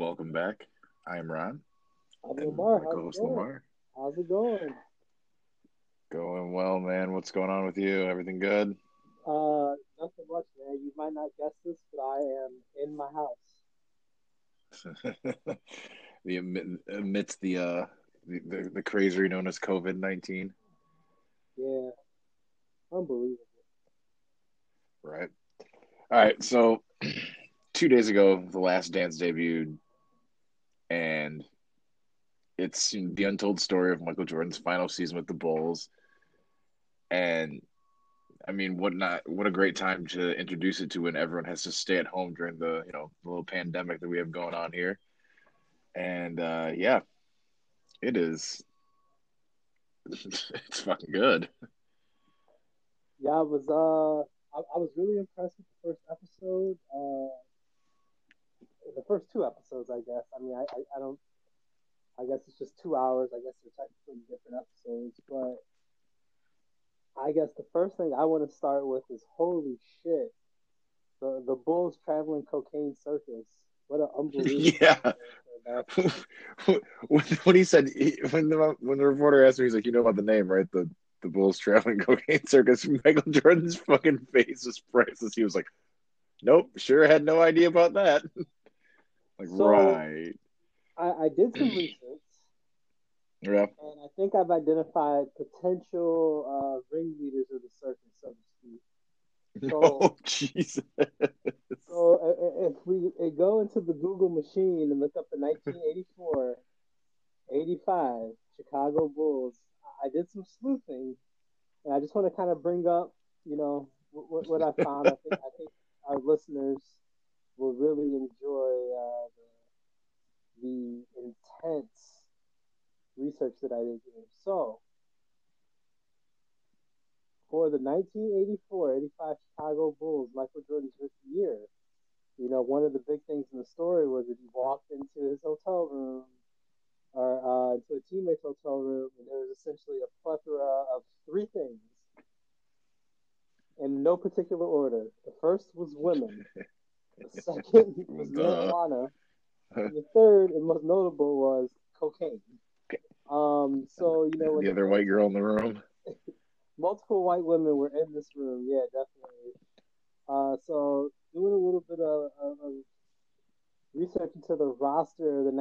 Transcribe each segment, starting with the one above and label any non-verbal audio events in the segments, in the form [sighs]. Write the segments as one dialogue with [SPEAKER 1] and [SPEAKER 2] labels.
[SPEAKER 1] Welcome back. I am Ron.
[SPEAKER 2] I'm Lamar.
[SPEAKER 1] my
[SPEAKER 2] How's
[SPEAKER 1] co-host
[SPEAKER 2] it going?
[SPEAKER 1] Lamar.
[SPEAKER 2] How's it going?
[SPEAKER 1] Going well, man. What's going on with you? Everything good?
[SPEAKER 2] Uh, nothing much, man. You might not guess this, but I am in my house. [laughs]
[SPEAKER 1] the amidst the uh the, the, the crazery known as COVID nineteen,
[SPEAKER 2] Yeah, unbelievable.
[SPEAKER 1] right? All right. So [clears throat] two days ago, The Last Dance debuted, and it's the untold story of Michael Jordan's final season with the Bulls. And I mean, what not? What a great time to introduce it to when everyone has to stay at home during the you know little pandemic that we have going on here. And uh, yeah, it is. [laughs] it's fucking good.
[SPEAKER 2] Yeah, I was uh, I, I was really impressed with the first episode. Uh, the first two episodes, I guess. I mean, I, I, I don't. I guess it's just two hours. I guess they're technically different episodes, but I guess the first thing I want to start with is holy shit, the the Bulls traveling cocaine circus. What an unbelievable! [laughs]
[SPEAKER 1] Yeah. [laughs] when, when he said when the when the reporter asked me, he's like, "You know about the name, right? The the Bulls traveling [laughs] cocaine circus." Michael Jordan's fucking face was priceless. He was like, "Nope, sure had no idea about that." Like,
[SPEAKER 2] So-
[SPEAKER 1] right,
[SPEAKER 2] I, I did some [clears throat] research,
[SPEAKER 1] yeah,
[SPEAKER 2] and I think I've identified potential uh, ringleaders of the circus, so to speak. [laughs]
[SPEAKER 1] oh Jesus,
[SPEAKER 2] So if we go into the Google machine and look up the 1984, 85 Chicago Bulls, I did some sleuthing, and I just want to kind of bring up, you know, what, what I found. I think I think our listeners will really enjoy uh, the, the intense research that I did here. So, for the 1984-85 Chicago Bulls, Michael Jordan's rookie year, you know, one of the big things in the story was that he walked into his hotel room or uh, into a teammate's hotel room, and there was essentially a plethora of three things in no particular order. The first was women. [laughs] The second was marijuana. And the [laughs] third and most notable was cocaine. Um, so you know,
[SPEAKER 1] the other white girl in the room. [laughs]
[SPEAKER 2] multiple white women were in this room. Yeah, definitely. Uh, so doing a little bit of, of, of research into the roster of the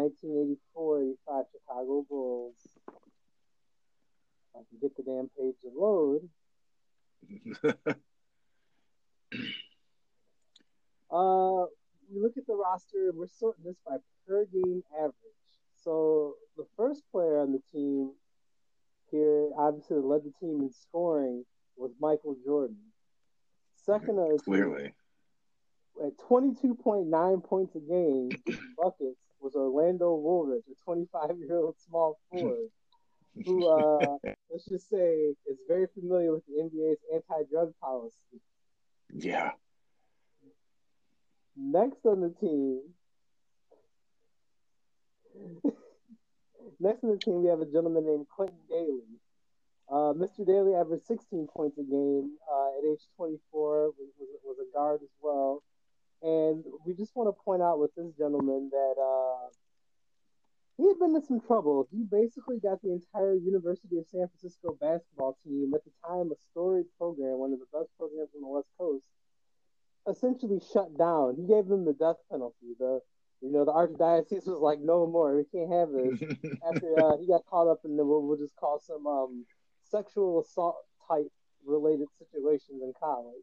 [SPEAKER 2] 1984-85 Chicago Bulls. I can get the damn page to load. [laughs] Uh, we look at the roster. We're sorting this by per game average. So the first player on the team here, obviously, that led the team in scoring was Michael Jordan. Second on
[SPEAKER 1] Clearly,
[SPEAKER 2] at 22.9 points a game, [clears throat] buckets, was Orlando Woolridge, a 25 year old small [laughs] forward, who, uh, let's just say, is very familiar with the NBA's anti drug policy.
[SPEAKER 1] yeah.
[SPEAKER 2] Next on the team, [laughs] next on the team, we have a gentleman named Quintin Dailey. Uh, Mr. Dailey averaged 16 points a game uh, at age 24, was, was, was a guard as well. And we just want to point out with this gentleman that uh, he had been in some trouble. He basically got the entire University of San Francisco basketball team, at the time a storied program, one of the best programs on the West Coast, essentially shut down. He gave them the death penalty. The you know the archdiocese was like, no more, we can't have this. [laughs] After uh, he got caught up in the what we'll just call some um, sexual assault type related situations in college.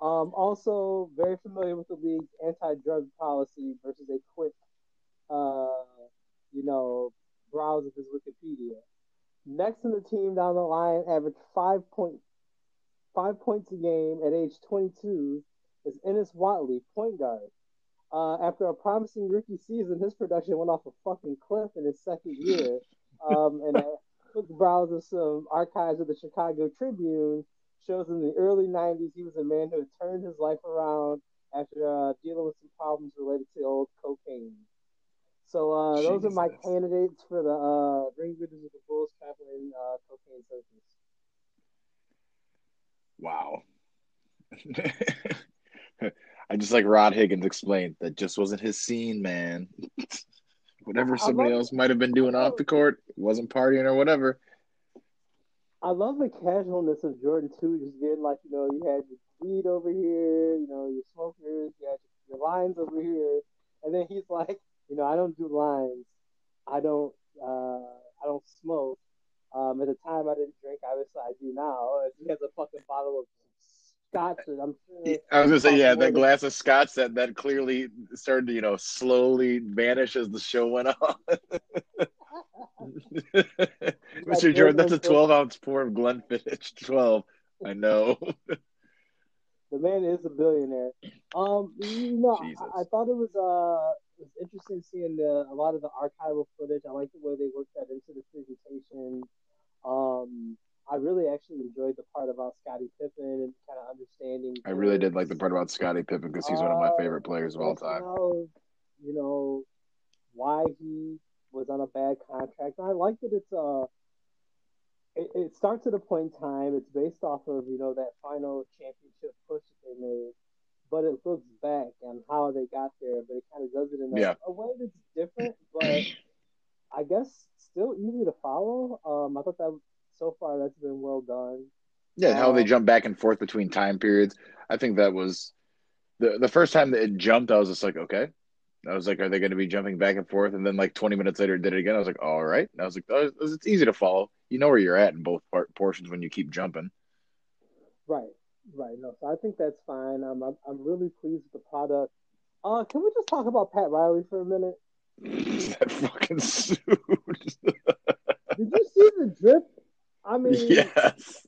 [SPEAKER 2] Um, also very familiar with the league's anti-drug policy versus a quick, uh, you know, browse of his Wikipedia. Next in the team down the line, averaged five point five points a game at age 22 is Ennis Whatley, point guard. Uh, after a promising rookie season, his production went off a fucking cliff in his second year. Um, and a quick browse of some archives of the Chicago Tribune shows in the early 90s he was a man who had turned his life around after uh, dealing with some problems related to old cocaine. So uh, those are my candidates for the uh, of the Bulls traveling uh, cocaine circus.
[SPEAKER 1] Wow. [laughs] [laughs] I just like Rod Higgins explained that just wasn't his scene, man. [laughs] whatever somebody love, else might have been doing off the court, wasn't partying or whatever.
[SPEAKER 2] I love the casualness of Jordan too, just getting like you know you had your weed over here, you know your smokers, you had your lines over here, and then he's like, you know, I don't do lines, I don't, uh, I don't smoke. Um, at the time, I didn't drink. Obviously, I do now. He has a fucking bottle of scotch. I'm sure.
[SPEAKER 1] I was gonna say, yeah, that glass of scotch that that clearly started to, you know, slowly vanish as the show went on. [laughs] Mr. Jordan, that's a 12 ounce pour of Glenfiddich. 12. I know. [laughs]
[SPEAKER 2] the man is a billionaire. Um, you know, I, I, thought it was uh, it was interesting seeing the, a lot of the archival footage. I like the way they worked that into the presentation. Um, I really actually enjoyed the part about Scottie Pippen and kind of understanding.
[SPEAKER 1] I really did like the part about Scottie Pippen because he's uh, one of my favorite players of all time.
[SPEAKER 2] you know why he was on a bad contract. I like that it's uh it, it starts at a point in time. It's based off of you know that final championship push that they made, but it looks back on how they got there. But it kind of does it in a, yeah. a way that's different, but [clears throat] I guess still easy to follow. Um, I thought that so far that's been well done.
[SPEAKER 1] Yeah, um, how they um, jump back and forth between time periods. I think that was the the first time that it jumped. I was just like, okay, I was like, are they going to be jumping back and forth? And then like 20 minutes later, did it again. I was like, all right. And I was like, oh, it's easy to follow. You know where you're at in both part, portions when you keep jumping.
[SPEAKER 2] Right, right. No, so I think that's fine. I'm, I'm, I'm really pleased with the product. Uh, can we just talk about Pat Riley for a minute? [laughs]
[SPEAKER 1] that fucking [laughs] suit.
[SPEAKER 2] did you see the drip? I [laughs] mean,
[SPEAKER 1] yes.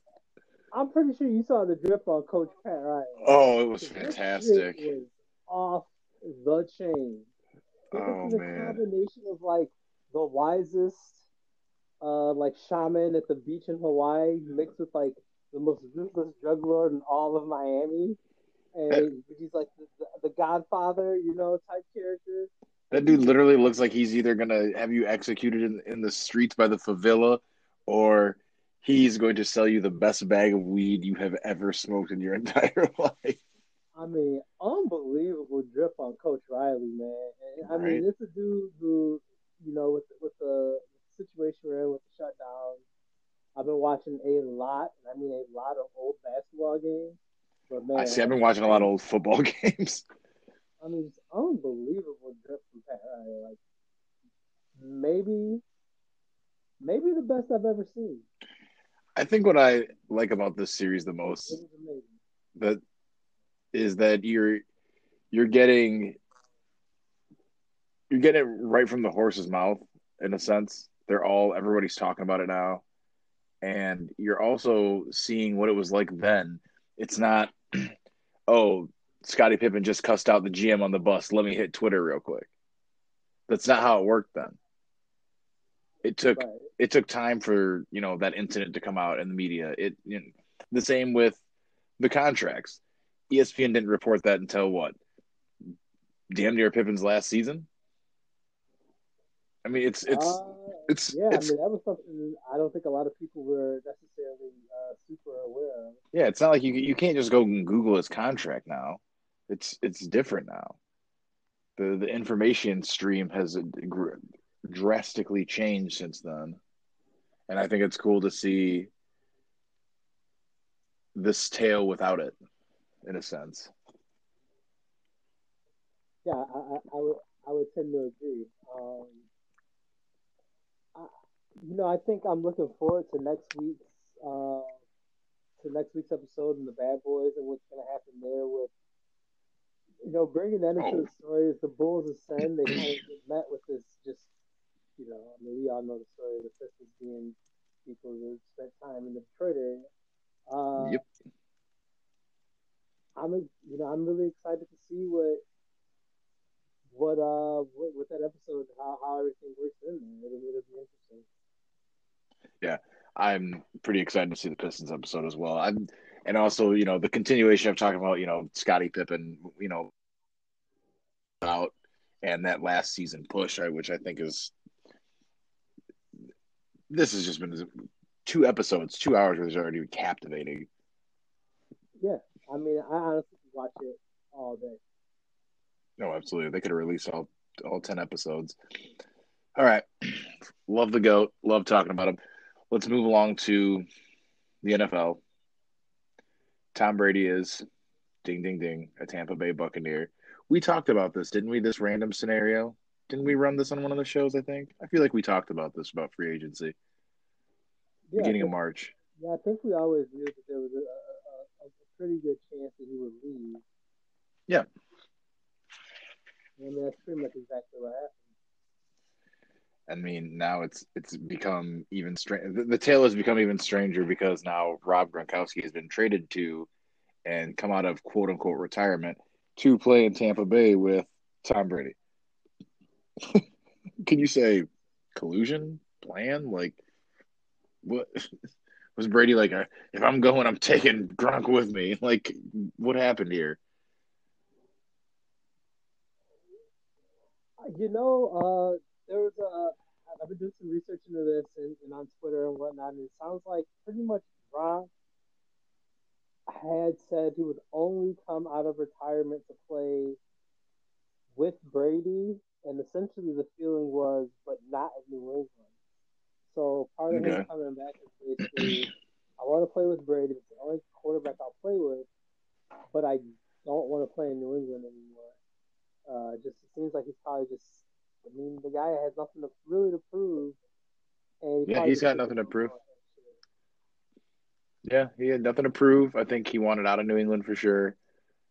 [SPEAKER 2] I'm pretty sure you saw the drip on Coach Pat right?
[SPEAKER 1] Oh, it was fantastic.
[SPEAKER 2] Was off the chain.
[SPEAKER 1] Oh
[SPEAKER 2] the
[SPEAKER 1] man!
[SPEAKER 2] Combination of like the wisest, uh, like shaman at the beach in Hawaii, mixed with like the most ruthless drug lord in all of Miami, and he's like the, the, the Godfather, you know, type character.
[SPEAKER 1] That dude literally looks like he's either gonna have you executed in, in the streets by the favela, or he's going to sell you the best bag of weed you have ever smoked in your [laughs] entire life.
[SPEAKER 2] I mean, unbelievable drip on Coach Riley, man. And, I mean, it's a dude who, you know, with with the situation we're in with the shutdown, I've been watching a lot, I mean a lot of old basketball games. But man,
[SPEAKER 1] I see. I've been watching a lot of old football [laughs] games.
[SPEAKER 2] I mean, it's unbelievable drip from Pat Riley. Like maybe, maybe the best I've ever seen.
[SPEAKER 1] I think what I like about this series the most that is that you're you're getting you're getting it right from the horse's mouth in a sense. They're all everybody's talking about it now. And you're also seeing what it was like then. It's not [clears throat] oh, Scottie Pippen just cussed out the GM on the bus. Let me hit Twitter real quick. That's not how it worked then. It took right. It took time for you know that incident to come out in the media. It you know, the same with the contracts. ESPN didn't report that until what? Damn near Pippen's last season. I mean, it's it's uh, it's
[SPEAKER 2] yeah.
[SPEAKER 1] It's,
[SPEAKER 2] I mean, that was something I don't think a lot of people were necessarily uh, super aware of.
[SPEAKER 1] Yeah, it's not like you you can't just go and Google his contract now. It's it's different now. The the information stream has drastically changed since then, and I think it's cool to see this tale without it in a sense.
[SPEAKER 2] Yeah, I, I, I would I would tend to agree. Um, I, you know, I think I'm looking forward to next week's uh, to next week's episode and the Bad Boys and what's going to happen there with you know bringing that into oh. the story. Is the Bulls ascend? They kind of met with this just you know, I mean, we all know the story of the Pistons being people who spent time in the Detroit area. Uh, yep. I'm you know I'm really excited to see what what uh what, what that episode how, how everything works in there. It'll, it'll be interesting.
[SPEAKER 1] Yeah, I'm pretty excited to see the Pistons episode as well. I'm and also you know the continuation of talking about you know Scottie Pippen you know out and that last season push, right, which I think is this has just been two episodes, two hours, which is already captivating.
[SPEAKER 2] Yeah, I mean, I honestly watch it all day.
[SPEAKER 1] No, absolutely. They could have released all all ten episodes. All right. Love the GOAT. Love talking about him. Let's move along to the NFL. Tom Brady is ding, ding, ding, a Tampa Bay Buccaneer. We talked about this, didn't we? This random scenario. Didn't we run this on one of the shows? I think. I feel like we talked about this about free agency,
[SPEAKER 2] Yeah,
[SPEAKER 1] beginning
[SPEAKER 2] I
[SPEAKER 1] of March.
[SPEAKER 2] yeah, I think we always knew that there was a, a, a, a pretty good chance that he would leave.
[SPEAKER 1] Yeah.
[SPEAKER 2] I mean, that's pretty much exactly what happened.
[SPEAKER 1] I mean, now it's it's become even strange. The, the tale has become even stranger because now Rob Gronkowski has been traded to and come out of quote unquote retirement to play in Tampa Bay with Tom Brady. [laughs] Can you say collusion plan? Like, what [laughs] was Brady like? uh, If I'm going, I'm taking Gronk with me. [laughs] Like, what happened here?
[SPEAKER 2] You know, uh, there was a. I've been doing some research into this and, and on Twitter and whatnot, and it sounds like pretty much Gronk had said he would only come out of retirement to play with Brady, and essentially the feeling was, but not in New England. So part of him
[SPEAKER 1] Okay.
[SPEAKER 2] coming back is basically, I want to play with Brady. It's the only quarterback I'll play with, but I don't want to play in New England anymore. Uh, just it seems like he's probably just. I mean, the guy has nothing to really to prove. And
[SPEAKER 1] Yeah,
[SPEAKER 2] probably
[SPEAKER 1] he's got nothing to prove.
[SPEAKER 2] all that shit.
[SPEAKER 1] Yeah, he had nothing to prove. I think he wanted out of New England for sure.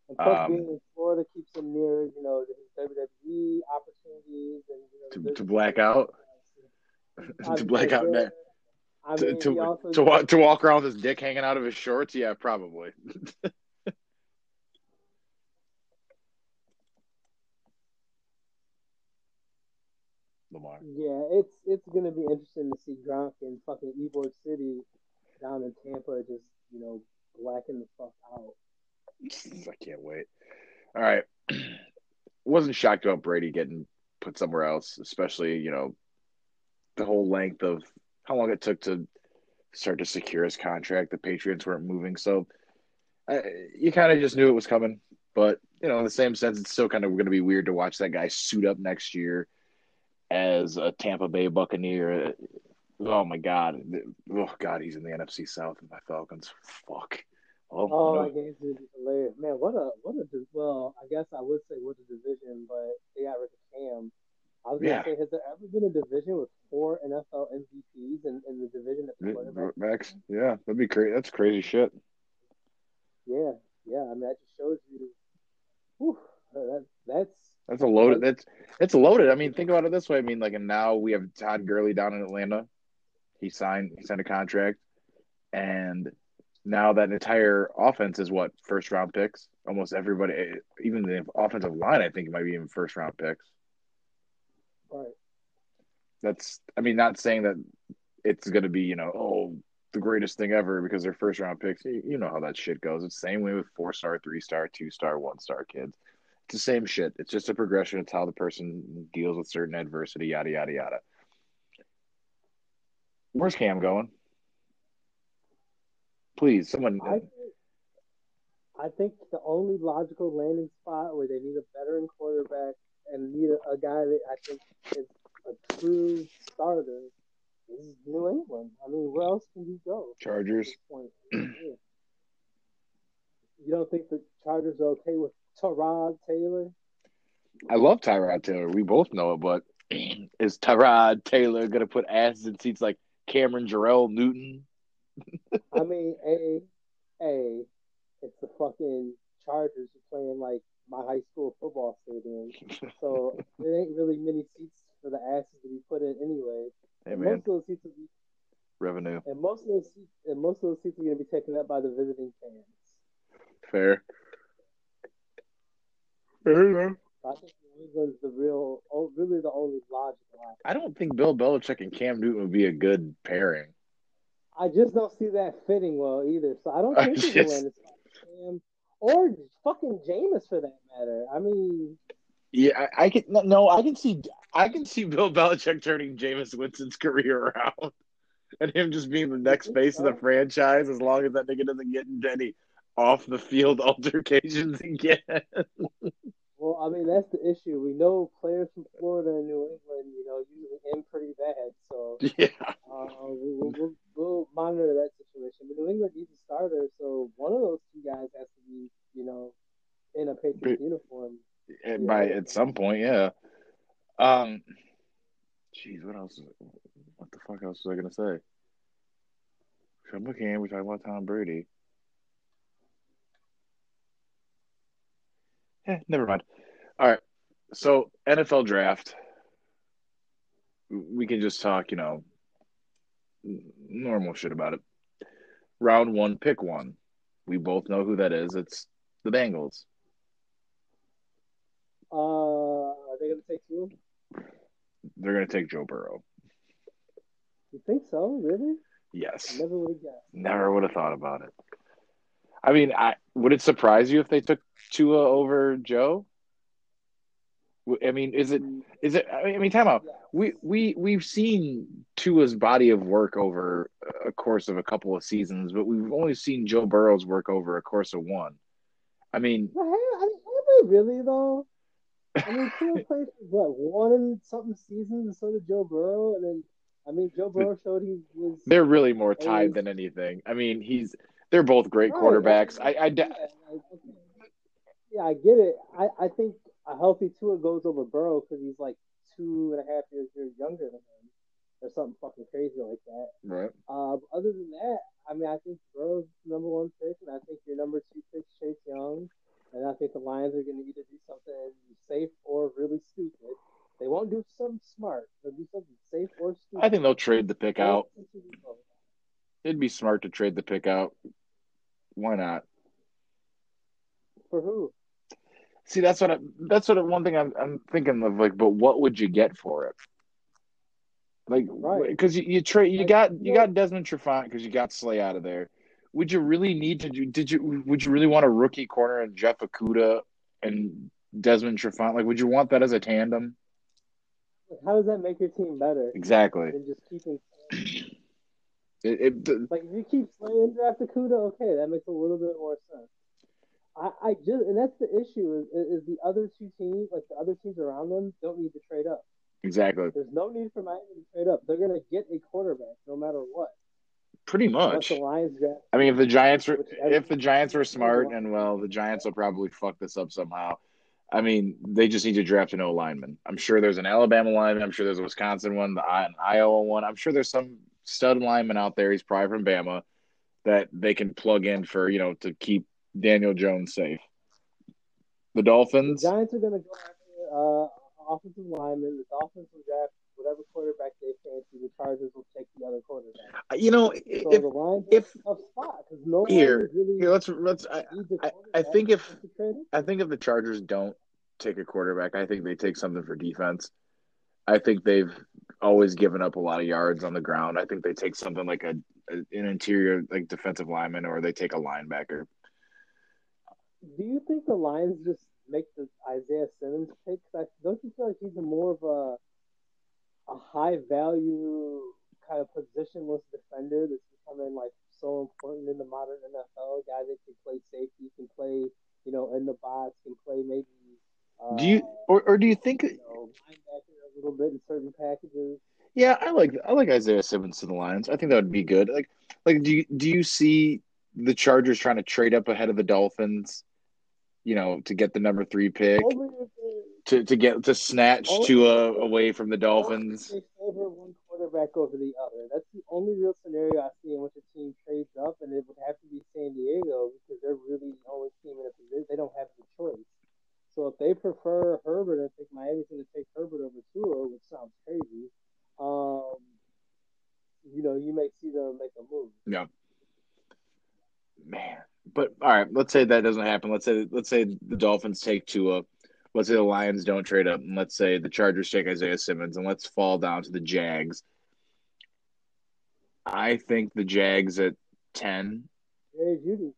[SPEAKER 2] And plus,
[SPEAKER 1] Um,
[SPEAKER 2] being in Florida keeps him near, you know, his WWE opportunities and you know,
[SPEAKER 1] To-
[SPEAKER 2] the
[SPEAKER 1] to black out? [laughs] to black out that
[SPEAKER 2] I
[SPEAKER 1] to
[SPEAKER 2] mean,
[SPEAKER 1] to,
[SPEAKER 2] also
[SPEAKER 1] to walk to walk around with his dick hanging out of his shorts. Yeah, probably. [laughs] Lamar.
[SPEAKER 2] Yeah, it's it's gonna be interesting to see Gronk in fucking Ybor City down in Tampa, just you know, blacking the fuck out.
[SPEAKER 1] I can't wait. All right. [clears throat] Wasn't shocked about Brady getting put somewhere else, especially, you know, the whole length of how long it took to start to secure his contract. The Patriots weren't moving. So uh, you kind of just knew it was coming. But, you know, in the same sense, it's still kind of going to be weird to watch that guy suit up next year as a Tampa Bay Buccaneer. Oh, my God. Oh, God, he's in the NFC South with my Falcons. Fuck. Oh,
[SPEAKER 2] Oh,
[SPEAKER 1] no.
[SPEAKER 2] game's hilarious, man. What a what a well, I guess I would say what a division, but they got rid of Cam. I was gonna say, has there ever been a division with four NFL MVPs in, in the division at the mm, quarterback?
[SPEAKER 1] Max, yeah, that'd be crazy. That's crazy shit.
[SPEAKER 2] Yeah, yeah. I mean, that just shows you. Whew, that, that's
[SPEAKER 1] That's a loaded. That's it's loaded. I mean, think about it this way. I mean, like, and now we have Todd Gurley down in Atlanta. He signed. He signed a contract, and now that entire offense is what first round picks. Almost everybody, even the offensive line, I think might be even first round picks.
[SPEAKER 2] right.
[SPEAKER 1] That's. I mean, not saying that it's going to be you know oh the greatest thing ever because they're first round picks. You, you know how that shit goes. It's the same way with four star, three star, two star, one star kids. It's the same shit. It's just a progression. It's how the person deals with certain adversity, yada yada yada. Where's Cam going? Please, someone.
[SPEAKER 2] I think, I think the only logical landing spot where they need a veteran quarterback and need a, a guy that I think is a true starter is New England. I mean, where else can you go?
[SPEAKER 1] Chargers.
[SPEAKER 2] point? [clears throat] You don't think the Chargers are okay with Tyrod Taylor?
[SPEAKER 1] I love Tyrod Taylor. We both know it, but [clears throat] is Tyrod Taylor gonna put asses in seats like Cameron Jerrell Newton?
[SPEAKER 2] I mean, a, a, it's the fucking Chargers who playing like my high school football stadium, so there ain't really many seats for the asses to be put in anyway.
[SPEAKER 1] Hey
[SPEAKER 2] And
[SPEAKER 1] man,
[SPEAKER 2] most of those seats, will be,
[SPEAKER 1] revenue.
[SPEAKER 2] and most of those seats, and most of those seats are going to be taken up by the visiting fans.
[SPEAKER 1] Fair. Fair enough.
[SPEAKER 2] I think New England's the real, oh, really the only logical option.
[SPEAKER 1] I don't think Bill Belichick and Cam Newton would be a good pairing.
[SPEAKER 2] I just don't see that fitting well either. So I don't think it's
[SPEAKER 1] just-
[SPEAKER 2] a landing spot Cam or fucking Jameis for that matter. I mean,
[SPEAKER 1] Yeah, I, I can no, I can see I can see Bill Belichick turning Jameis Winston's career around [laughs] and him just being the next face of the franchise as long as that nigga doesn't get into any off the field [laughs] altercations again. [laughs]
[SPEAKER 2] well, I mean that's the issue. We know players from Florida and New England, you know, usually end pretty bad.
[SPEAKER 1] So [laughs] Yeah.
[SPEAKER 2] Uh, we'll, we'll, we'll monitor that situation. But New England needs a starter, so one of those two guys has to be, you know, in a Patriots uniform.
[SPEAKER 1] By at some point, yeah. Um, jeez, what else? What the fuck else was I gonna say? Sean McCann. We talking about Tom Brady. Yeah, never mind. All right. So NFL draft. We can just talk, you know, normal shit about it. Round one, pick one. We both know who that is. It's the Bengals.
[SPEAKER 2] Uh, are they going to take you?
[SPEAKER 1] They're going to take Joe Burrow.
[SPEAKER 2] You think so? Really?
[SPEAKER 1] Yes.
[SPEAKER 2] I never would have guessed.
[SPEAKER 1] Never would have thought about it. I mean, I would it surprise you if they took Tua over Joe? I mean, is it is it? I mean, time out. We we we've seen Tua's body of work over a course of a couple of seasons, but we've only seen Joe Burrow's work over a course of one. I mean,
[SPEAKER 2] I mean, really though. I mean, Tua [laughs] played what one and something seasons, and so did Joe Burrow, and then I mean, Joe Burrow showed he was.
[SPEAKER 1] They're really more tied than anything. I mean, he's they're both great right, quarterbacks. I, I, I,
[SPEAKER 2] yeah, I get it. I, I think a healthy Tua goes over Burrow because he's like two and a half years younger than him, or something fucking crazy like that.
[SPEAKER 1] Right.
[SPEAKER 2] Uh, other than that, I mean, I think Burrow's number one pick, and I think your number two pick Chase Young, and I think the Lions are going to either do something safe or really stupid. They won't do something smart. They'll do something safe or stupid.
[SPEAKER 1] I think they'll trade the pick out. It'd be smart to trade the pick out. Why not?
[SPEAKER 2] For who?
[SPEAKER 1] See, that's what I, that's what one thing I'm I'm thinking of. Like, but what would you get for it? Like, because right. you, you trade you got you got Desmond Trufant because you got Slay out of there. Would you really need to do? Did you would you really want a rookie corner and Jeff Okudah and Desmond Trufant? Like, would you want that as a tandem?
[SPEAKER 2] How does that make your team better?
[SPEAKER 1] Exactly.
[SPEAKER 2] Than just keeping.
[SPEAKER 1] It, it,
[SPEAKER 2] like if you keep playing draft Okudah, okay, that makes a little bit more sense. I, I just and that's the issue is, is the other two teams, like the other teams around them, don't need to trade up.
[SPEAKER 1] Exactly.
[SPEAKER 2] There's no need for Miami to trade up. They're gonna get a quarterback no matter what.
[SPEAKER 1] Pretty much.
[SPEAKER 2] The Lions draft,
[SPEAKER 1] I mean, if the Giants were if the Giants were smart and well, the Giants will probably fuck this up somehow. I mean, they just need to draft an O lineman. I'm sure there's an Alabama lineman. I'm sure there's a Wisconsin one, the an Iowa one. I'm sure there's some stud lineman out there. He's probably from Bama that they can plug in for you know to keep Daniel Jones safe. The Dolphins.
[SPEAKER 2] The Giants are going to go after uh, offensive lineman. The Dolphins will draft whatever quarterback they fancy. The Chargers will take the other quarterback.
[SPEAKER 1] Uh, you know,
[SPEAKER 2] so
[SPEAKER 1] if
[SPEAKER 2] the Lions
[SPEAKER 1] if
[SPEAKER 2] tough spot because no
[SPEAKER 1] here,
[SPEAKER 2] really
[SPEAKER 1] here let's let's. I, I, I think if I think if the Chargers don't take a quarterback, I think they take something for defense. I think they've always given up a lot of yards on the ground. I think they take something like a, an interior like defensive lineman, or they take a linebacker.
[SPEAKER 2] Do you think the Lions just make the Isaiah Simmons pick? Don't you feel like he's more of a a high value kind of positionless defender that's becoming like so important in the modern NFL? A guy that can play safety, can play you know in the box, can play maybe
[SPEAKER 1] do you or, or do you think
[SPEAKER 2] you know, a little bit in certain packages?
[SPEAKER 1] Yeah, I like I like Isaiah Simmons to the Lions. I think that would be good. Like like do you do you see the Chargers trying to trade up ahead of the Dolphins? You know, to get the number three pick, to to get to snatch Tua away from the Dolphins.
[SPEAKER 2] Favor one quarterback over the other. That's the only real scenario I see in which a team trades up, and it would have to be San Diego because they're really the only team in a position. They don't have the choice. So if they prefer Herbert, I think Miami's going to take Herbert over Tua, which sounds crazy. Um, you know, you may see them make a move.
[SPEAKER 1] Yeah. Man, but all right. Let's say that doesn't happen. Let's say let's say the Dolphins take Tua. Let's say the Lions don't trade up, and let's say the Chargers take Isaiah Simmons, and let's fall down to the Jags. I think the Jags at ten.
[SPEAKER 2] Hey, Jeudy.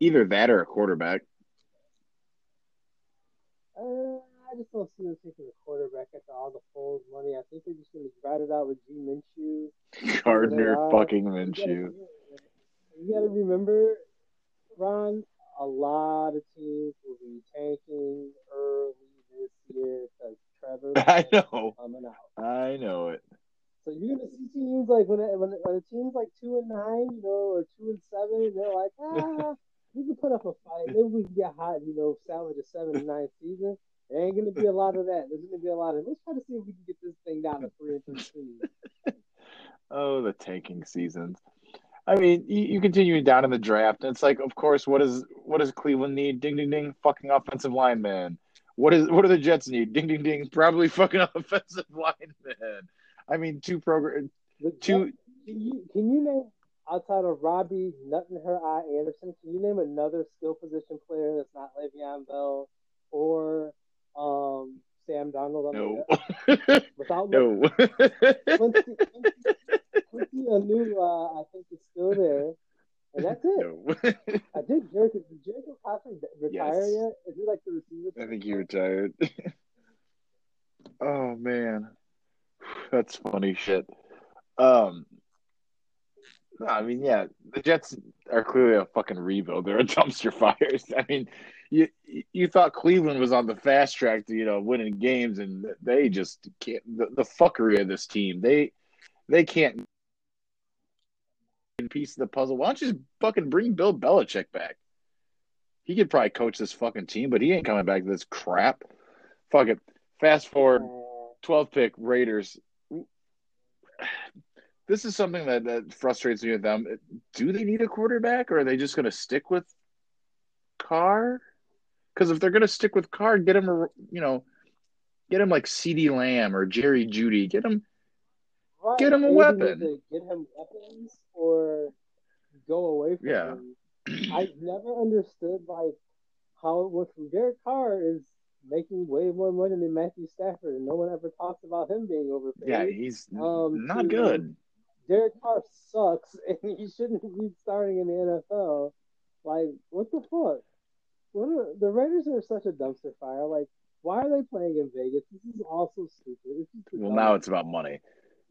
[SPEAKER 1] Either that or a quarterback.
[SPEAKER 2] Uh, I just don't see them taking a quarterback after all the Foles money. I think they're just going to ride it out with G Minshew.
[SPEAKER 1] Gardner fucking Minshew.
[SPEAKER 2] You got to remember, Ron, a lot of teams will be tanking early this year because Trevor [laughs]
[SPEAKER 1] I know.
[SPEAKER 2] coming out.
[SPEAKER 1] I know it.
[SPEAKER 2] So you're going to see teams like when it, when it, when a team's like two and nine, you know, or two and seven, they're like, ah, we can put up a fight. Maybe we can get hot, you know, salvage a seven and nine season. There ain't gonna be a lot of that. There's gonna be a lot of let's try to see if we can get this thing down to three and thirteen. [laughs]
[SPEAKER 1] oh, the tanking seasons. I mean, you, you continue down in the draft, and it's like, of course, what is what does Cleveland need? Ding ding ding, fucking offensive lineman. What is what do the Jets need? Ding ding ding, probably fucking [laughs] offensive lineman. I mean, two program, two.
[SPEAKER 2] Can you can you name outside of Robbie Nut in her eye Anderson? Can you name another skill position player that's not Le'Veon Bell or um, Sam Darnold?
[SPEAKER 1] No. [laughs]
[SPEAKER 2] Without
[SPEAKER 1] no.
[SPEAKER 2] Quincy, Quincy Enunwa, I think is still there. And that's it. No. [laughs] I think Jerry, did Jerry Cosby retire yes. yet? Is he like the receiver?
[SPEAKER 1] I think he retired. [laughs] oh man. [sighs] That's funny shit. Um I mean, yeah, the Jets are clearly a fucking rebuild. They're a dumpster [laughs] fires. I mean, you you thought Cleveland was on the fast track to you know winning games, and they just can't. The, the fuckery of this team, they they can't piece of the puzzle. Why don't you just fucking bring Bill Belichick back? He could probably coach this fucking team, but he ain't coming back to this crap. Fuck it. Fast forward, 12 pick Raiders. This is something that, that frustrates me with them. Do they need a quarterback, or are they just going to stick with Carr? Because if they're going to stick with Carr, get him, a, you know, get him like CeeDee Lamb or Jerry Jeudy. Get him, right. get him a weapon.
[SPEAKER 2] Get him weapons or go away from
[SPEAKER 1] yeah.
[SPEAKER 2] him. I've never understood like how with Derek Carr is making way more money than Matthew Stafford, and no one ever talks about him being overpaid.
[SPEAKER 1] Yeah, he's um, not good.
[SPEAKER 2] Derek Carr sucks, [laughs] and he shouldn't be starting in the NFL. Like, what the fuck? What are, the Raiders are such a dumpster fire. Like, why are they playing in Vegas? This is also stupid.
[SPEAKER 1] well, now it's about money,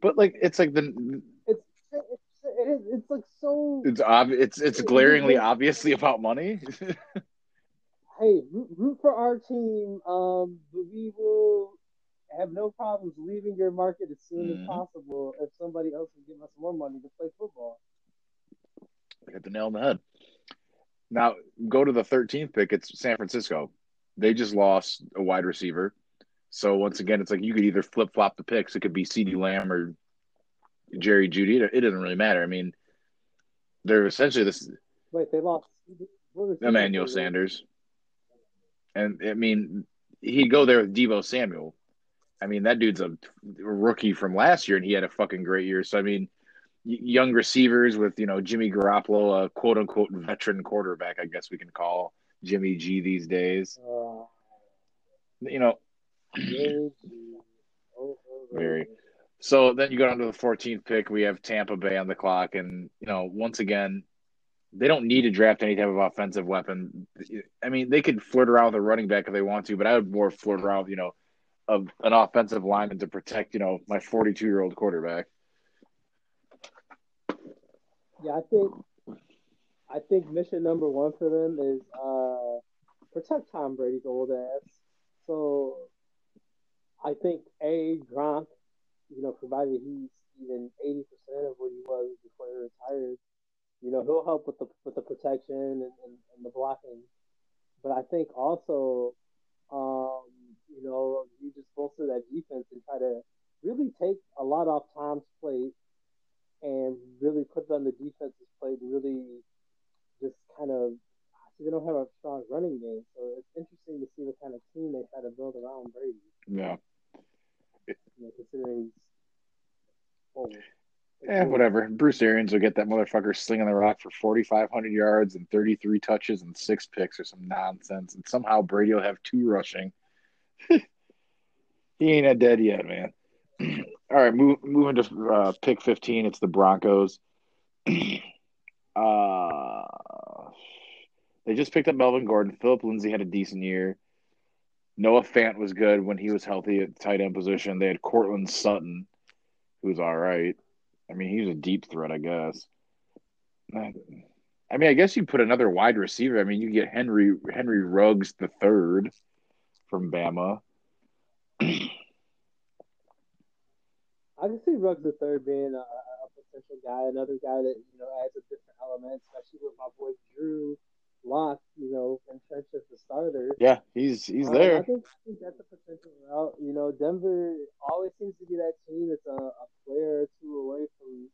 [SPEAKER 1] but like, it's like the
[SPEAKER 2] it's it's it's, it's like so.
[SPEAKER 1] It's obvious. It's it's glaringly obviously about money. [laughs]
[SPEAKER 2] hey, root, root, for our team. Um, we will have no problems leaving your market as soon mm-hmm. as possible if somebody else will give us more money to play football.
[SPEAKER 1] Hit the nail on the head. Now go to the 13th pick. It's San Francisco. They just lost a wide receiver. So once again, it's like you could either flip flop the picks. It could be CeeDee Lamb or Jerry Jeudy. It doesn't really matter. I mean, they're essentially this.
[SPEAKER 2] Wait, they lost
[SPEAKER 1] Emmanuel Sanders, and I mean he'd go there with Deebo Samuel. I mean that dude's a rookie from last year, and he had a fucking great year. So I mean, young receivers with you know Jimmy Garoppolo, a quote unquote veteran quarterback, I guess we can call Jimmy G these days. Uh, you know, very. So then you go down to the 14th pick. We have Tampa Bay on the clock, and you know, once again, they don't need to draft any type of offensive weapon. I mean, they could flirt around with a running back if they want to, but I would more flirt around, you know, of an offensive lineman to protect, you know, my 42 year old quarterback.
[SPEAKER 2] Yeah, I think I think mission number one for them is uh, protect Tom Brady's old ass. So I think a Gronk you know, provided he's even eighty percent of what he was before he retired, you know, he'll help with the with the protection and, and, and the blocking. But I think also, um, you know, you just bolster that defense and try to really take a lot off Tom's plate and really put on the defense's plate and really just kind of they don't have a strong running game. So it's interesting to see what kind of team they try to build around Brady.
[SPEAKER 1] Yeah.
[SPEAKER 2] You know, considering
[SPEAKER 1] oh, yeah, whatever. Bruce Arians will get that motherfucker slinging the rock for 4,500 yards and 33 touches and six picks or some nonsense. And somehow Brady will have two rushing. [laughs] he ain't dead yet, man. [clears throat] All right, move, moving to uh, pick 15. It's the Broncos. [clears throat] uh, they just picked up Melvin Gordon. Philip Lindsay had a decent year. Noah Fant was good when he was healthy at tight end position. They had Courtland Sutton, who's all right. I mean, he's a deep threat, I guess. I mean, I guess you put another wide receiver. I mean, you get Henry Henry Ruggs the third from Bama. [clears throat]
[SPEAKER 2] I can see Ruggs the third being a, a potential guy, another guy that you know adds a different element, especially with my boy Drew Lock, you know, in entrenched as the starter.
[SPEAKER 1] Yeah, he's he's
[SPEAKER 2] Um,
[SPEAKER 1] there.
[SPEAKER 2] I think, I think that's a potential route. You know, Denver always seems to be that team that's a, a player or two away from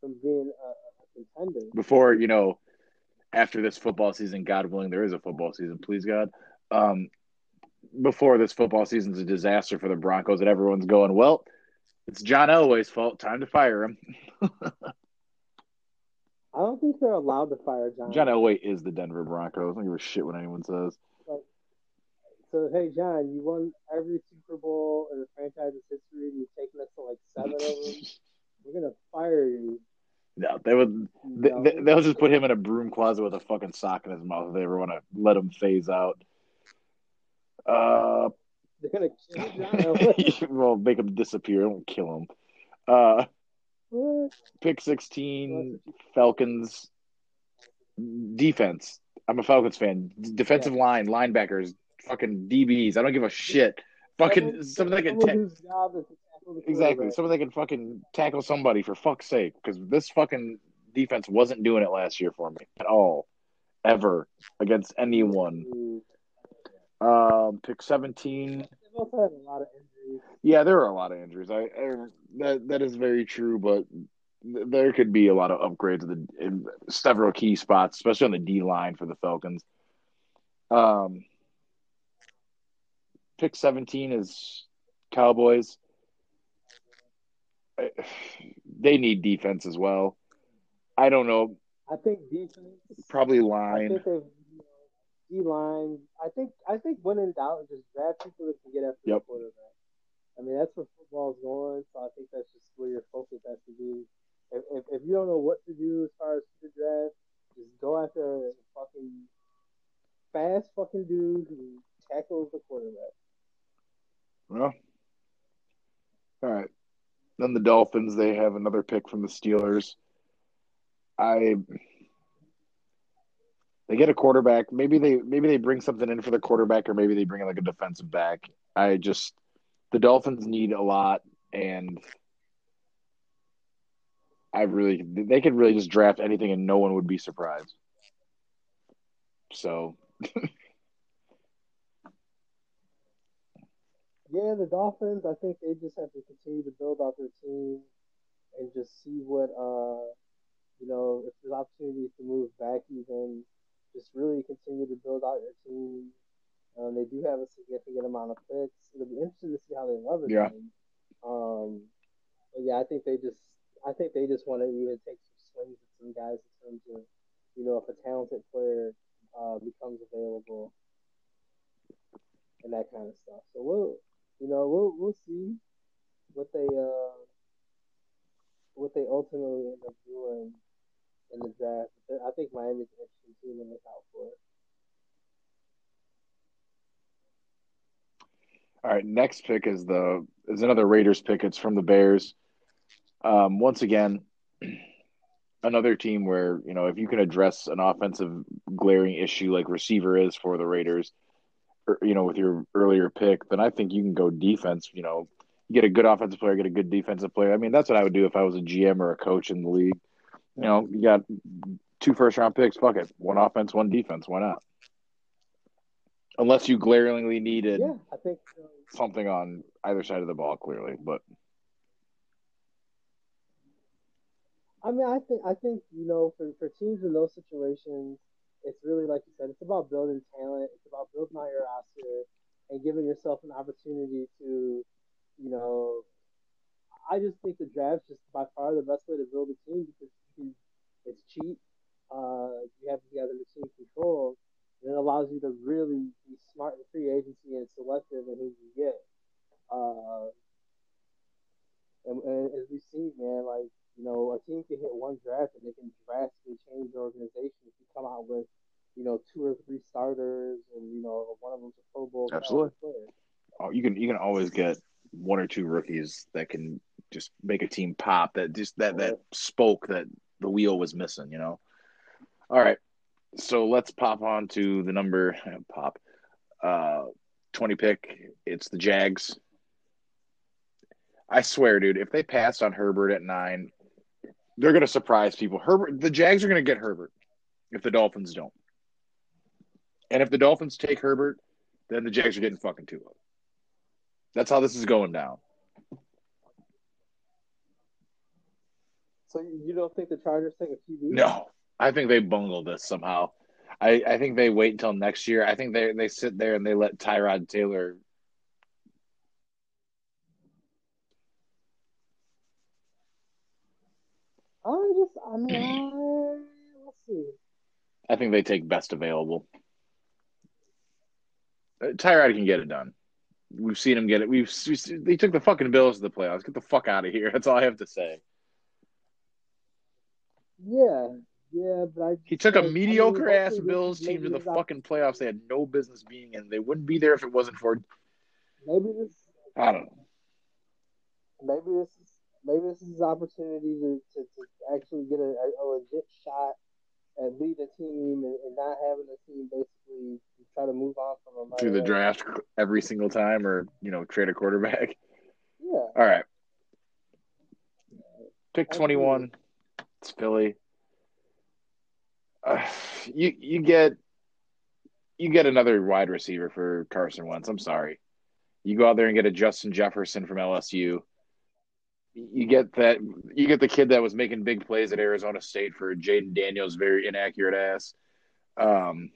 [SPEAKER 2] from being a, a contender.
[SPEAKER 1] Before you know, after this football season, God willing, there is a football season. Please God. Um, before this football season's a disaster for the Broncos, and everyone's going, well, it's John Elway's fault. Time to fire him. [laughs]
[SPEAKER 2] I don't think they're allowed to fire John.
[SPEAKER 1] John Elway is the Denver Broncos. I don't give a shit what anyone says.
[SPEAKER 2] So hey, John, you won every Super Bowl in the franchise's history. and You've taken us to like seven of them. [laughs] We're gonna fire you.
[SPEAKER 1] No, they would. They, they'll just put him in a broom closet with a fucking sock in his mouth if they ever want to let him phase out. Uh,
[SPEAKER 2] They're gonna kill [laughs] Elway.
[SPEAKER 1] well, make him disappear. Don't kill him. Uh, pick sixteen, Falcons defense. I'm a Falcons fan. Defensive line, linebackers, fucking DBs. I don't give a shit. Fucking something that can
[SPEAKER 2] Someone
[SPEAKER 1] ta-
[SPEAKER 2] whose job is to tackle the
[SPEAKER 1] exactly something that can fucking tackle somebody for fuck's sake. Because this fucking defense wasn't doing it last year for me at all, ever against anyone. Um, pick seventeen.
[SPEAKER 2] They've also had a lot of injuries.
[SPEAKER 1] Yeah, there are a lot of injuries. I, I that that is very true, but there could be a lot of upgrades in, the, in several key spots, especially on the D line for the Falcons. Um, pick seventeen is Cowboys. I- They need defense as well. I don't know,
[SPEAKER 2] I think defense.
[SPEAKER 1] probably
[SPEAKER 2] I
[SPEAKER 1] line.
[SPEAKER 2] think they've D line. I think I think when in doubt, just draft people that can get after
[SPEAKER 1] Yep.
[SPEAKER 2] the quarterback. I mean, that's where football's going. So I think that's just where your focus has to be. If, if, if you don't know what to do as far as the draft, just go after a fucking fast fucking dude who tackles the quarterback.
[SPEAKER 1] Well, all right. Then the Dolphins, they have another pick from the Steelers. I they get a quarterback. Maybe they maybe they bring something in for the quarterback, or maybe they bring in like a defensive back. I just the Dolphins need a lot, and I really they could really just draft anything, and no one would be surprised. So [laughs]
[SPEAKER 2] Yeah, the Dolphins. I think they just have to continue to build out their team and just see what uh you know if there's opportunities to move back even. Just really continue to build out your team. Um, they do have a significant amount of picks. It'll be interesting to see how they leverage
[SPEAKER 1] Yeah.
[SPEAKER 2] them. Um, but yeah, I think they just I think they just want to even take some swings at some guys in terms of you know if a talented player uh, becomes available and that kind of stuff. So we'll you know we'll we'll see what they uh what they ultimately end up doing in the draft. I think Miami's an interesting team to look out for.
[SPEAKER 1] All right, next pick is the is another Raiders pick. It's from the Bears. Um, once again, [clears throat] another team where you know if you can address an offensive glaring issue like receiver is for the Raiders, or, you know with your earlier pick, then I think you can go defense. You know, get a good offensive player, get a good defensive player. I mean, that's what I would do if I was a GM or a coach in the league. You know, you got two first round picks. Fuck it, one offense, one defense. Why not? Unless you glaringly needed
[SPEAKER 2] Yeah, I think um,
[SPEAKER 1] something on either side of the ball, clearly. But
[SPEAKER 2] I mean, I think I think you know, for, for teams in those situations, it's really like you said, it's about building talent. It's about building out your roster and giving yourself an opportunity to, you know, I just think the draft's just by far the best way to build a team because it's cheap. Uh, you have the team control, and it allows you to really be smart in free agency and selective in who you get. Uh, and, and as we see, man, like you know, a team can hit one draft and they can drastically change the organization if you come out with, you know, two or three starters and you know one of them's a Pro Bowl
[SPEAKER 1] Absolutely.
[SPEAKER 2] player.
[SPEAKER 1] oh, you can you can always get one or two rookies that can just make a team pop. That just that that spoke that the wheel was missing. You know. All right, so let's pop on to the number [laughs] pop uh twenty pick. It's the Jags. I swear, dude, if they passed on Herbert at nine, They're going to surprise people. Herbert, the Jags are going to get Herbert if the Dolphins don't. And if the Dolphins take Herbert, then the Jags are getting fucking Tua. That's how this is going down.
[SPEAKER 2] So you don't think the Chargers take a QB?
[SPEAKER 1] No, I think they bungle this somehow. I, I think they wait until next year. I think they they sit there and they let Tyrod Taylor.
[SPEAKER 2] I just, I mean, I, let's see.
[SPEAKER 1] I think they take best available. Uh, Tyrod can get it done. We've seen him get it. We've they took the fucking Bills to the playoffs. Get the fuck out of here. [laughs] That's all I have to say.
[SPEAKER 2] Yeah, yeah, but I
[SPEAKER 1] He took a
[SPEAKER 2] like, I mean,
[SPEAKER 1] mediocre ass Bills team to the fucking playoffs. They had no business being in. They wouldn't be there if it wasn't for
[SPEAKER 2] Maybe this,
[SPEAKER 1] I don't know.
[SPEAKER 2] maybe this is, maybe this is his opportunity to, to, to actually get a, a, legit shot and lead a team and, and not having a team basically try to move on from
[SPEAKER 1] through the draft every single time, or you know, trade a quarterback.
[SPEAKER 2] Yeah,
[SPEAKER 1] All right. Pick twenty one. It's Philly. Uh, you you get you get another wide receiver for Carson Wentz. I'm sorry. You go out there and get a Justin Jefferson from LSU. You get that you get the kid that was making big plays at Arizona State for Jayden Daniels' very inaccurate ass. Um,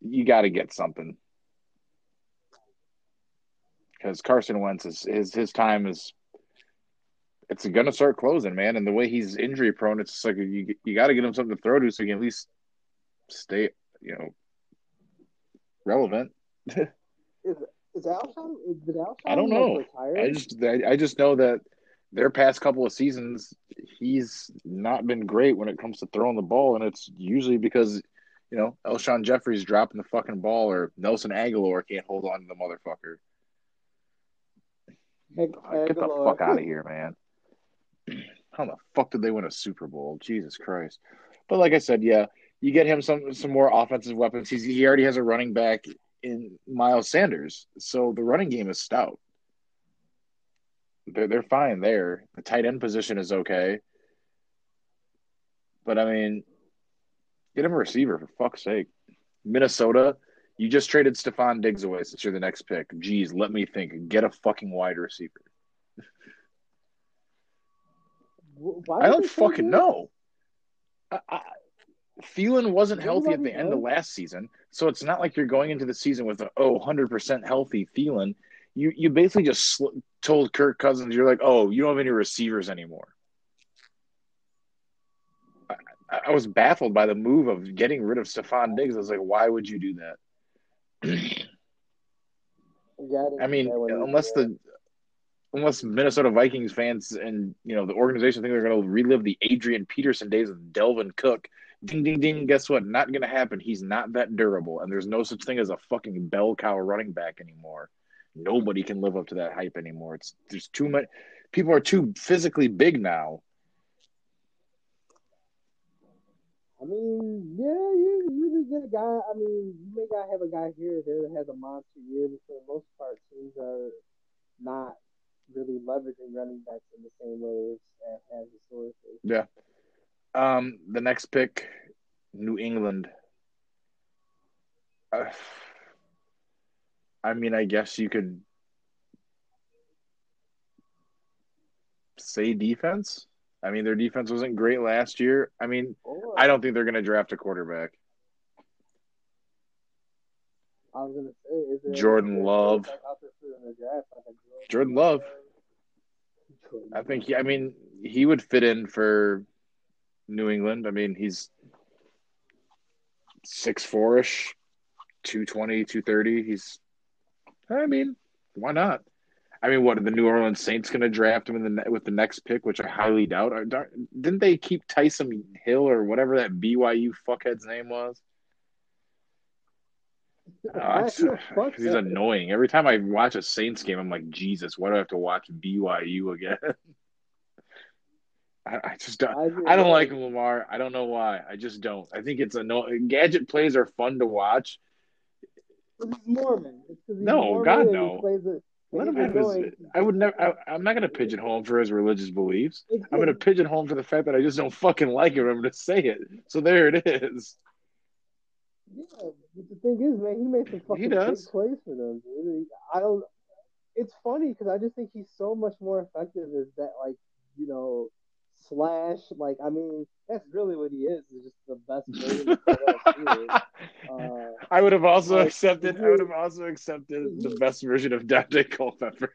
[SPEAKER 1] you got to get something because Carson Wentz is his his time is it's gonna start closing, man. And the way he's injury prone, it's just like you you got to get him something to throw to so he can at least stay, you know, relevant. [laughs]
[SPEAKER 2] is is Alshon? Is, did Alshon
[SPEAKER 1] I don't know. I just I, I just know that their past couple of seasons, he's not been great when it comes to throwing the ball, and it's usually because you know Alshon Jeffery's dropping the fucking ball or Nelson Agholor can't hold on to the motherfucker.
[SPEAKER 2] Ag-
[SPEAKER 1] Get the fuck out of here, man. How the fuck did they win a Super Bowl? Jesus Christ. But like I said, yeah, you get him some some more offensive weapons. He's he already has a running back in Miles Sanders. So the running game is stout. They're they're fine there. The tight end position is okay. But I mean, get him a receiver for fuck's sake. Minnesota, you just traded Stefon Diggs away since you're the next pick. Geez, let me think. Get a fucking wide receiver. [laughs] I don't fucking know. I, I, Thielen wasn't healthy at
[SPEAKER 2] he
[SPEAKER 1] the end
[SPEAKER 2] go?
[SPEAKER 1] of last season, so it's not like you're going into the season with a oh 100% healthy Thielen. You you basically just sl- told Kirk Cousins you're like, oh, you don't have any receivers anymore. I, I- was baffled by the move of getting rid of Stefon Diggs. I was like, why would you do that? [clears throat]
[SPEAKER 2] Yeah,
[SPEAKER 1] I mean,
[SPEAKER 2] care what he
[SPEAKER 1] unless the unless Minnesota Vikings fans and you know the organization think they're going to relive the Adrian Peterson days of Dalvin Cook. Ding ding ding. Guess what? Not going to happen. He's not that durable, and there's no such thing as a fucking bell cow running back anymore. Nobody can live up to that hype anymore. It's there's too much. people are too physically big now.
[SPEAKER 2] I mean, yeah, you do get a guy. I mean, you may not have a guy here or there that has a monster year, but for the most part, teams are not really leveraging running backs in the same way as, as historically.
[SPEAKER 1] Yeah. Um, the next pick, New England. Uh, I mean, I guess you could say defense. I mean, their defense wasn't great last year. I mean, I don't think they're going to draft a quarterback.
[SPEAKER 2] I was gonna say, is there
[SPEAKER 1] Jordan Love.
[SPEAKER 2] quarterback out there for the draft, like
[SPEAKER 1] Jordan Love. I think, he, I mean, he would fit in for New England. I mean, he's six four ish, 220, 230. He's, I mean, why not? I mean, what are the New Orleans Saints going to draft him in the with the next pick, which I highly doubt? Didn't they keep Taysom Hill or whatever that BYU fuckhead's name was? Ah, it's- [laughs] he's annoying. Every time I watch a Saints game, I'm like, Jesus, why do I have to watch BYU again? [laughs] I, I just don't.
[SPEAKER 2] Why is
[SPEAKER 1] I don't like? Lamar. I don't know why. I just don't. I think it's annoying. Gadget plays are fun to watch.
[SPEAKER 2] Mormon.
[SPEAKER 1] No,
[SPEAKER 2] Mormon
[SPEAKER 1] God, no.
[SPEAKER 2] He plays it.
[SPEAKER 1] Let him have his. I would never. I, I'm not going to pigeonhole him for his religious beliefs. I'm going to pigeonhole him for the fact that I just don't fucking like him. I'm going to say it. So there it is.
[SPEAKER 2] Yeah, but the thing is, man, he made some fucking big plays for them. Dude. I don't. It's funny because I just think he's so much more effective as that, like you know, slash. Like I mean, that's really what he is. Is just the best version of [laughs] Uh,
[SPEAKER 1] I would have also
[SPEAKER 2] Like,
[SPEAKER 1] accepted. I would have also accepted the best version of Daunte Culpepper.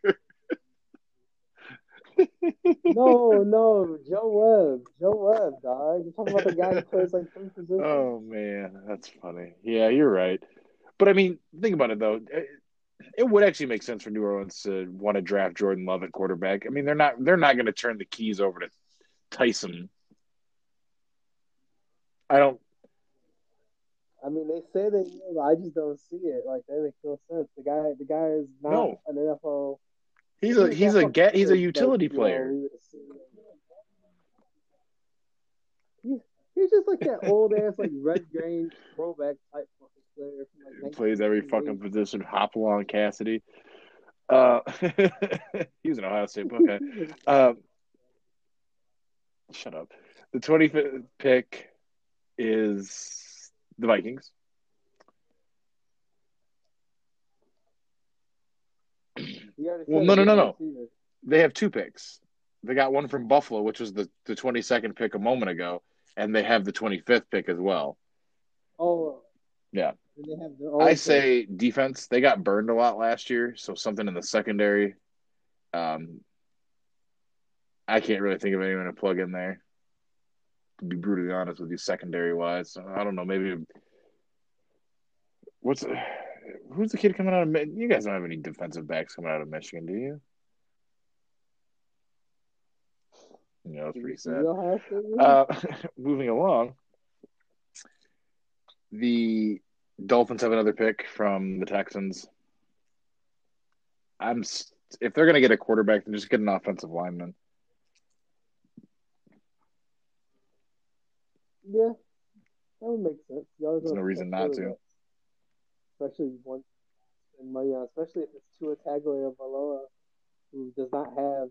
[SPEAKER 2] No, no, Joe Webb, Joe Webb, dog. You're talking about the guy who plays like three positions.
[SPEAKER 1] Oh man, that's funny. Yeah, you're right. But I mean, think about it though. It, it would actually make sense for New Orleans to want to draft Jordan Love at quarterback. I mean, they're not they're not going to turn the keys over to Taysom. I don't.
[SPEAKER 2] I mean, they say they but I just don't see it. Like that makes no sense. The guy, the guy is not
[SPEAKER 1] No.
[SPEAKER 2] an NFL.
[SPEAKER 1] He's a he's a get he's a utility player.
[SPEAKER 2] we would assume. He's, just like that [laughs] old ass like Red Grange throwback type fucking player from like
[SPEAKER 1] Plays every fucking position. Hopalong Cassady. Uh, [laughs] he was an Ohio State [laughs] Buckeye. Um, shut up. The 25th pick is the Vikings.
[SPEAKER 2] You already
[SPEAKER 1] Well, no, no, no, no. They have two picks. They got one from Buffalo, which was the, the 22nd pick a moment ago, and they have the 25th pick as well.
[SPEAKER 2] Oh,
[SPEAKER 1] Yeah.
[SPEAKER 2] and they have their own
[SPEAKER 1] I
[SPEAKER 2] pick.
[SPEAKER 1] say defense. They got burned a lot last year, so something in the secondary. Um, I can't really think of anyone to plug in there. To be brutally honest with you, secondary wise, I don't know. Maybe what's who's the kid coming out of? You guys don't have any defensive backs coming out of Michigan, do you? Pretty sad.
[SPEAKER 2] You know how I feel, man?
[SPEAKER 1] Uh, [laughs] moving along, the Dolphins have another pick from the Texans. I'm if they're going to get a quarterback, then just get an offensive lineman.
[SPEAKER 2] Yeah, that would make sense.
[SPEAKER 1] There's no reason not to.
[SPEAKER 2] Especially once spend money on, uh, especially if it's Tua Tagovailoa, who does not have,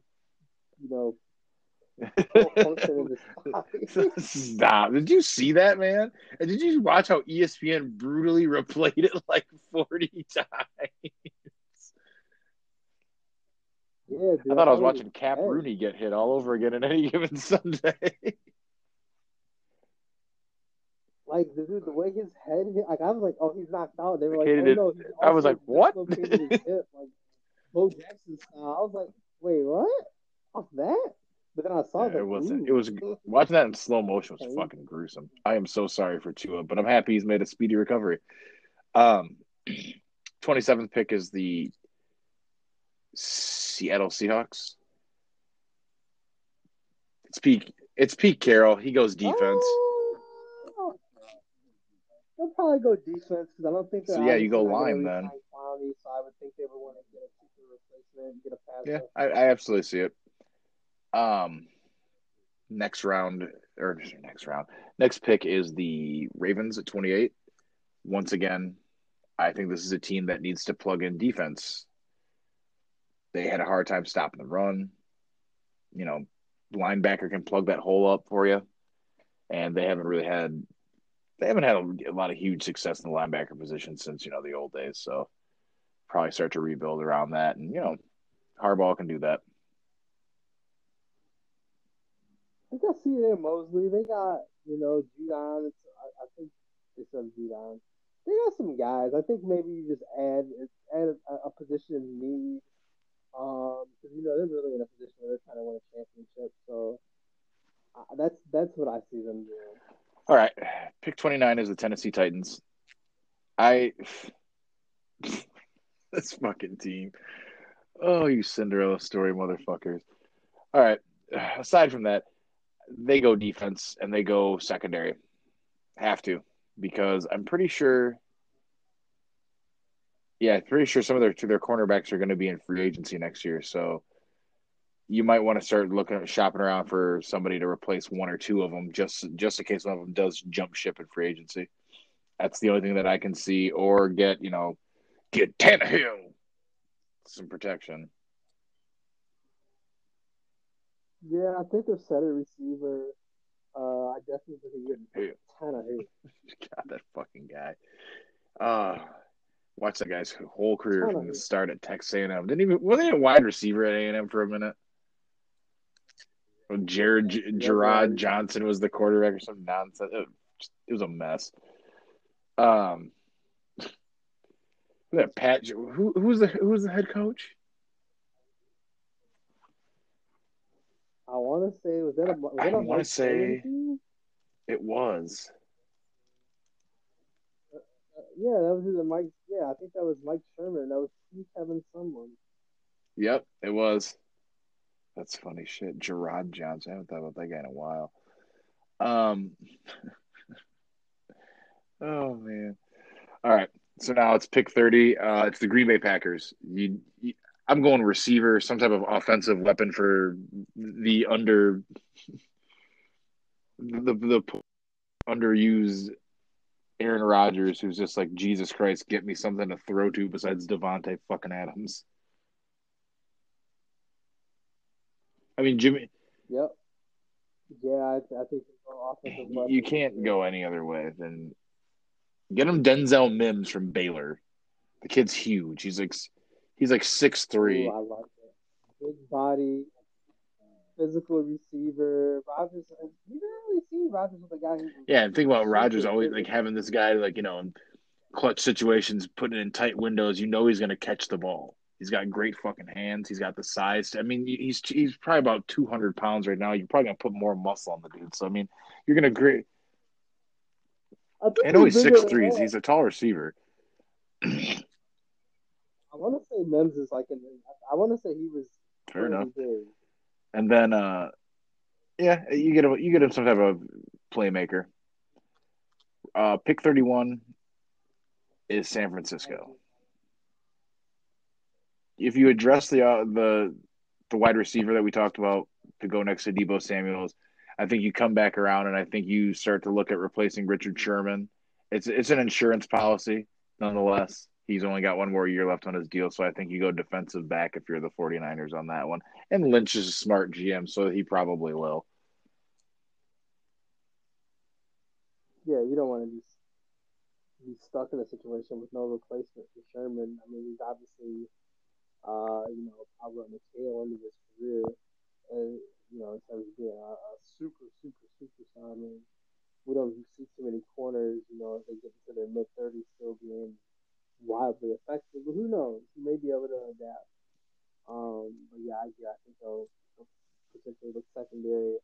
[SPEAKER 2] you know, [laughs] full function in his body. [laughs]
[SPEAKER 1] Stop! Did you see that, man? And did you watch how ESPN brutally replayed it like forty times?
[SPEAKER 2] yeah, dude,
[SPEAKER 1] I thought I was watching Cap. Rooney get hit all over again in any [laughs] given Sunday.
[SPEAKER 2] Like the dude, the way his head hit, like I was like, oh, he's knocked out. They were like,
[SPEAKER 1] Hated
[SPEAKER 2] oh
[SPEAKER 1] it.
[SPEAKER 2] no,
[SPEAKER 1] I was like, what?
[SPEAKER 2] dislocated [laughs] like Bo Jackson style. I was like, wait, what? Off that? But then I saw
[SPEAKER 1] Yeah,
[SPEAKER 2] the
[SPEAKER 1] it wasn't-
[SPEAKER 2] ooh.
[SPEAKER 1] it was- Watching that in slow motion was fucking gruesome. I am so sorry for Tua, but I'm happy he's made a speedy recovery. Um, [clears throat] 27th pick is the Seattle Seahawks. It's peak. It's Pete Carroll. He goes defense.
[SPEAKER 2] Oh, They'll probably go defense because I don't think.
[SPEAKER 1] So, yeah, you go
[SPEAKER 2] obviously not gonna
[SPEAKER 1] line then.
[SPEAKER 2] re-sign so I would think they would want to get a cheaper replacement, get a pass.
[SPEAKER 1] Yeah. I, I absolutely see it. Um, next round or next round, next pick is the Ravens at 28. Once again, I think this is a team that needs to plug in defense. They had a hard time stopping the run. You know, linebacker can plug that hole up for you, and they haven't really had they haven't had a, a lot of huge success in the linebacker position since you know the old days. So probably start to rebuild around that, and you know, Harbaugh can do that.
[SPEAKER 2] I got C.J. Mosley. They got you know Judon. It's, I, I think they said Judon. They got some guys. I think maybe you just add add a, a position in need. Um, because you know they're really in a position where they're trying to win a championship. So uh, that's that's what I see them doing.
[SPEAKER 1] All right. Pick 29 is the Tennessee Titans. I. [laughs] this fucking team. Oh, you Cinderella story motherfuckers. All right. Aside from that, they go defense and they go secondary. Have to. Because I'm pretty sure. Yeah, pretty sure some of their to their cornerbacks are going to be in free agency next year. So you might want to start looking shopping around for somebody to replace one or two of them, just just in case one of them does jump ship in free agency. That's the only thing that I can see, or get you know, get Tannehill. some protection.
[SPEAKER 2] Yeah, I think they're set at receiver. Uh, I definitely think he get a ton of hate.
[SPEAKER 1] God, that fucking guy. Uh watch that guy's whole career from the start at Texas A&M. Didn't even wasn't he a wide receiver at A&M for a minute? Jared Gerard Johnson was the quarterback or some nonsense. It was, it was a mess. Um, [laughs] that Pat. Who who was the who was the head coach?
[SPEAKER 2] I want to say was that a was that
[SPEAKER 1] I want to say it was.
[SPEAKER 2] Uh, yeah, that was either Mike. Yeah, I think that was Mike Sherman. That was Kevin someone.
[SPEAKER 1] Yep, it was. That's funny shit. Gerard Johnson. I haven't thought about that guy in a while. Um. [laughs] oh man. All right. So now it's pick thirty. Uh, it's the Green Bay Packers. You, you, I'm going receiver, some type of offensive weapon for the under the the underused Aaron Rodgers, who's just like Jesus Christ, get me something to throw to besides Davante fucking Adams. I mean, Jimmy.
[SPEAKER 2] Yep. Yeah, I, I think.
[SPEAKER 1] You can't go any other way than get him Denzel Mims from Baylor. The kid's huge. He's like he's like six three.
[SPEAKER 2] I like it. Big body, physical receiver. Rodgers, uh, You didn't really see Rodgers with a guy. Who
[SPEAKER 1] yeah, and think about Rodgers always like having this guy like you know in clutch situations, putting it in tight windows. You know he's going to catch the ball. He's got great fucking hands. He's got the size. I mean, he's he's probably about two hundred pounds right now. You're probably gonna put more muscle on the dude. So I mean, you're gonna great. I, know he's six three. He's a tall receiver. [clears throat]
[SPEAKER 2] I want to say Mims is like an. I want to say he was
[SPEAKER 1] fair enough. Big. And then, uh yeah, you get him. You get him some type of playmaker. Uh Pick thirty one is San Francisco if you address the uh, the the wide receiver that we talked about to go next to Deebo Samuel's, I think you come back around and I think you start to look at replacing Richard Sherman. It's it's an insurance policy nonetheless. He's only got one more year left on his deal, so I think you go defensive back if you're the 49ers on that one. And Lynch is a smart GM, so he probably will.
[SPEAKER 2] Yeah, you don't want to be be stuck in a situation with no replacement for Sherman. I mean, he's obviously uh, you know, probably on the tail end of his career, and you know, in terms of being a, a super, super, superstar. I mean, we don't see too many corners, you know, as they get into their mid thirties, still being wildly effective. But who knows? He may be able to adapt. Um, but yeah, I, yeah, I think they'll, they'll potentially look secondary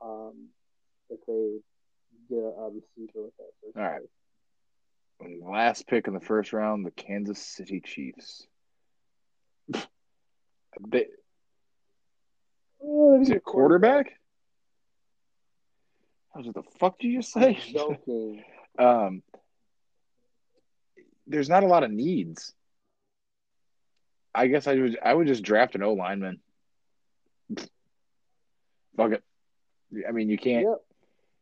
[SPEAKER 2] um, if they get a, a receiver with that.
[SPEAKER 1] All right. Last pick in the first round, the Kansas City Chiefs. They, oh, is it quarterback? What the fuck did you just say? [laughs] um, there's not a lot of needs. I guess I would I would just draft an O lineman. Fuck it. I mean, you can't yep.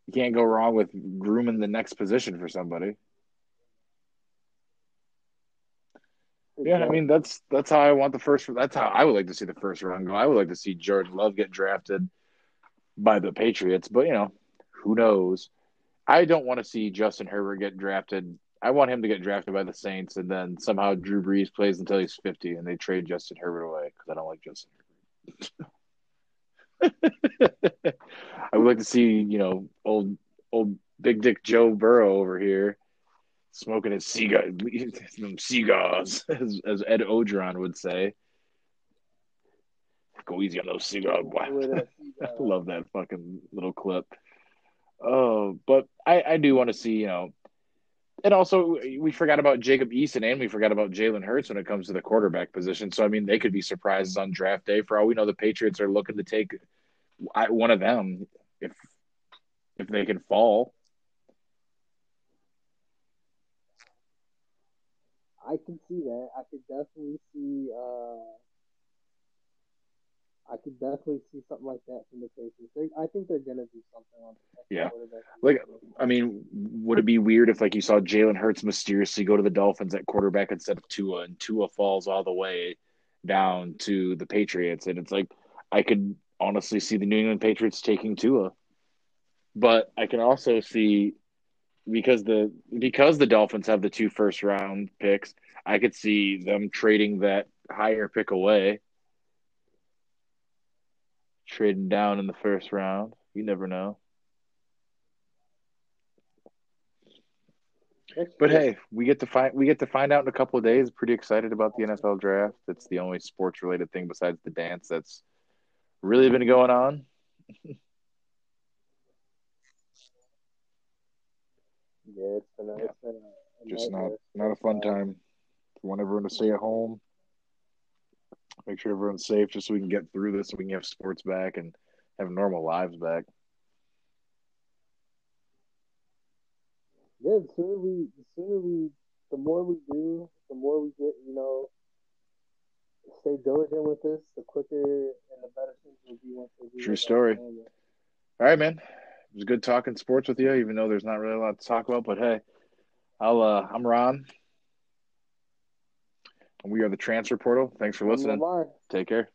[SPEAKER 1] you can't go wrong with grooming the next position for somebody. Yeah, I mean that's that's how I want the first. That's how I would like to see the first round go. I would like to see Jordan Love get drafted by the Patriots, but you know, who knows? I don't want to see Justin Herbert get drafted. I want him to get drafted by the Saints, and then somehow Drew Brees plays until he's fifty, and they trade Justin Herbert away because I don't like Justin Herbert. [laughs] I would like to see you know old old Big Dick Joe Burrow over here smoking his cigar, cigars, as, as Ed Orgeron would say. Go easy on those cigars, boy. I [laughs] love that fucking little clip. Oh, but I, I do want to see, you know, and also we forgot about Jacob Eason and we forgot about Jalen Hurts when it comes to the quarterback position. So I mean, they could be surprises on draft day. For all we know, the Patriots are looking to take one of them if if they can fall.
[SPEAKER 2] I can see that. I could definitely see. Uh, I could definitely see something like that from the Patriots. They, I think they're gonna do something on.
[SPEAKER 1] The yeah, like I mean, would it be weird if like you saw Jalen Hurts mysteriously go to the Dolphins at quarterback instead of Tua, and Tua falls all the way, down to the Patriots, and it's like I could honestly see the New England Patriots taking Tua, but I can also see because the because the Dolphins have the two first round picks, I could see them trading that higher pick away, trading down in the first round. You never know. But hey, we get to find we get to find out in a couple of days. Pretty excited about the NFL draft. It's the only sports related thing besides the dance that's really been going on. [laughs]
[SPEAKER 2] Yeah, it's been a, it's been a, a
[SPEAKER 1] Just not not a fun uh, time. We want everyone to stay at home. Make sure everyone's safe, just so we can get through this, so we can have sports back and have normal lives back.
[SPEAKER 2] Yeah, the sooner we, the sooner we, the more we do, the more we get, you know, stay diligent with this, the quicker and the better things will be once we do.
[SPEAKER 1] True story. All right, man. It was good talking sports with you, even though there's not really a lot to talk about. But hey, I'll uh, I'm Ron, and we are the Transfer Portal. Thanks for listening. Take care.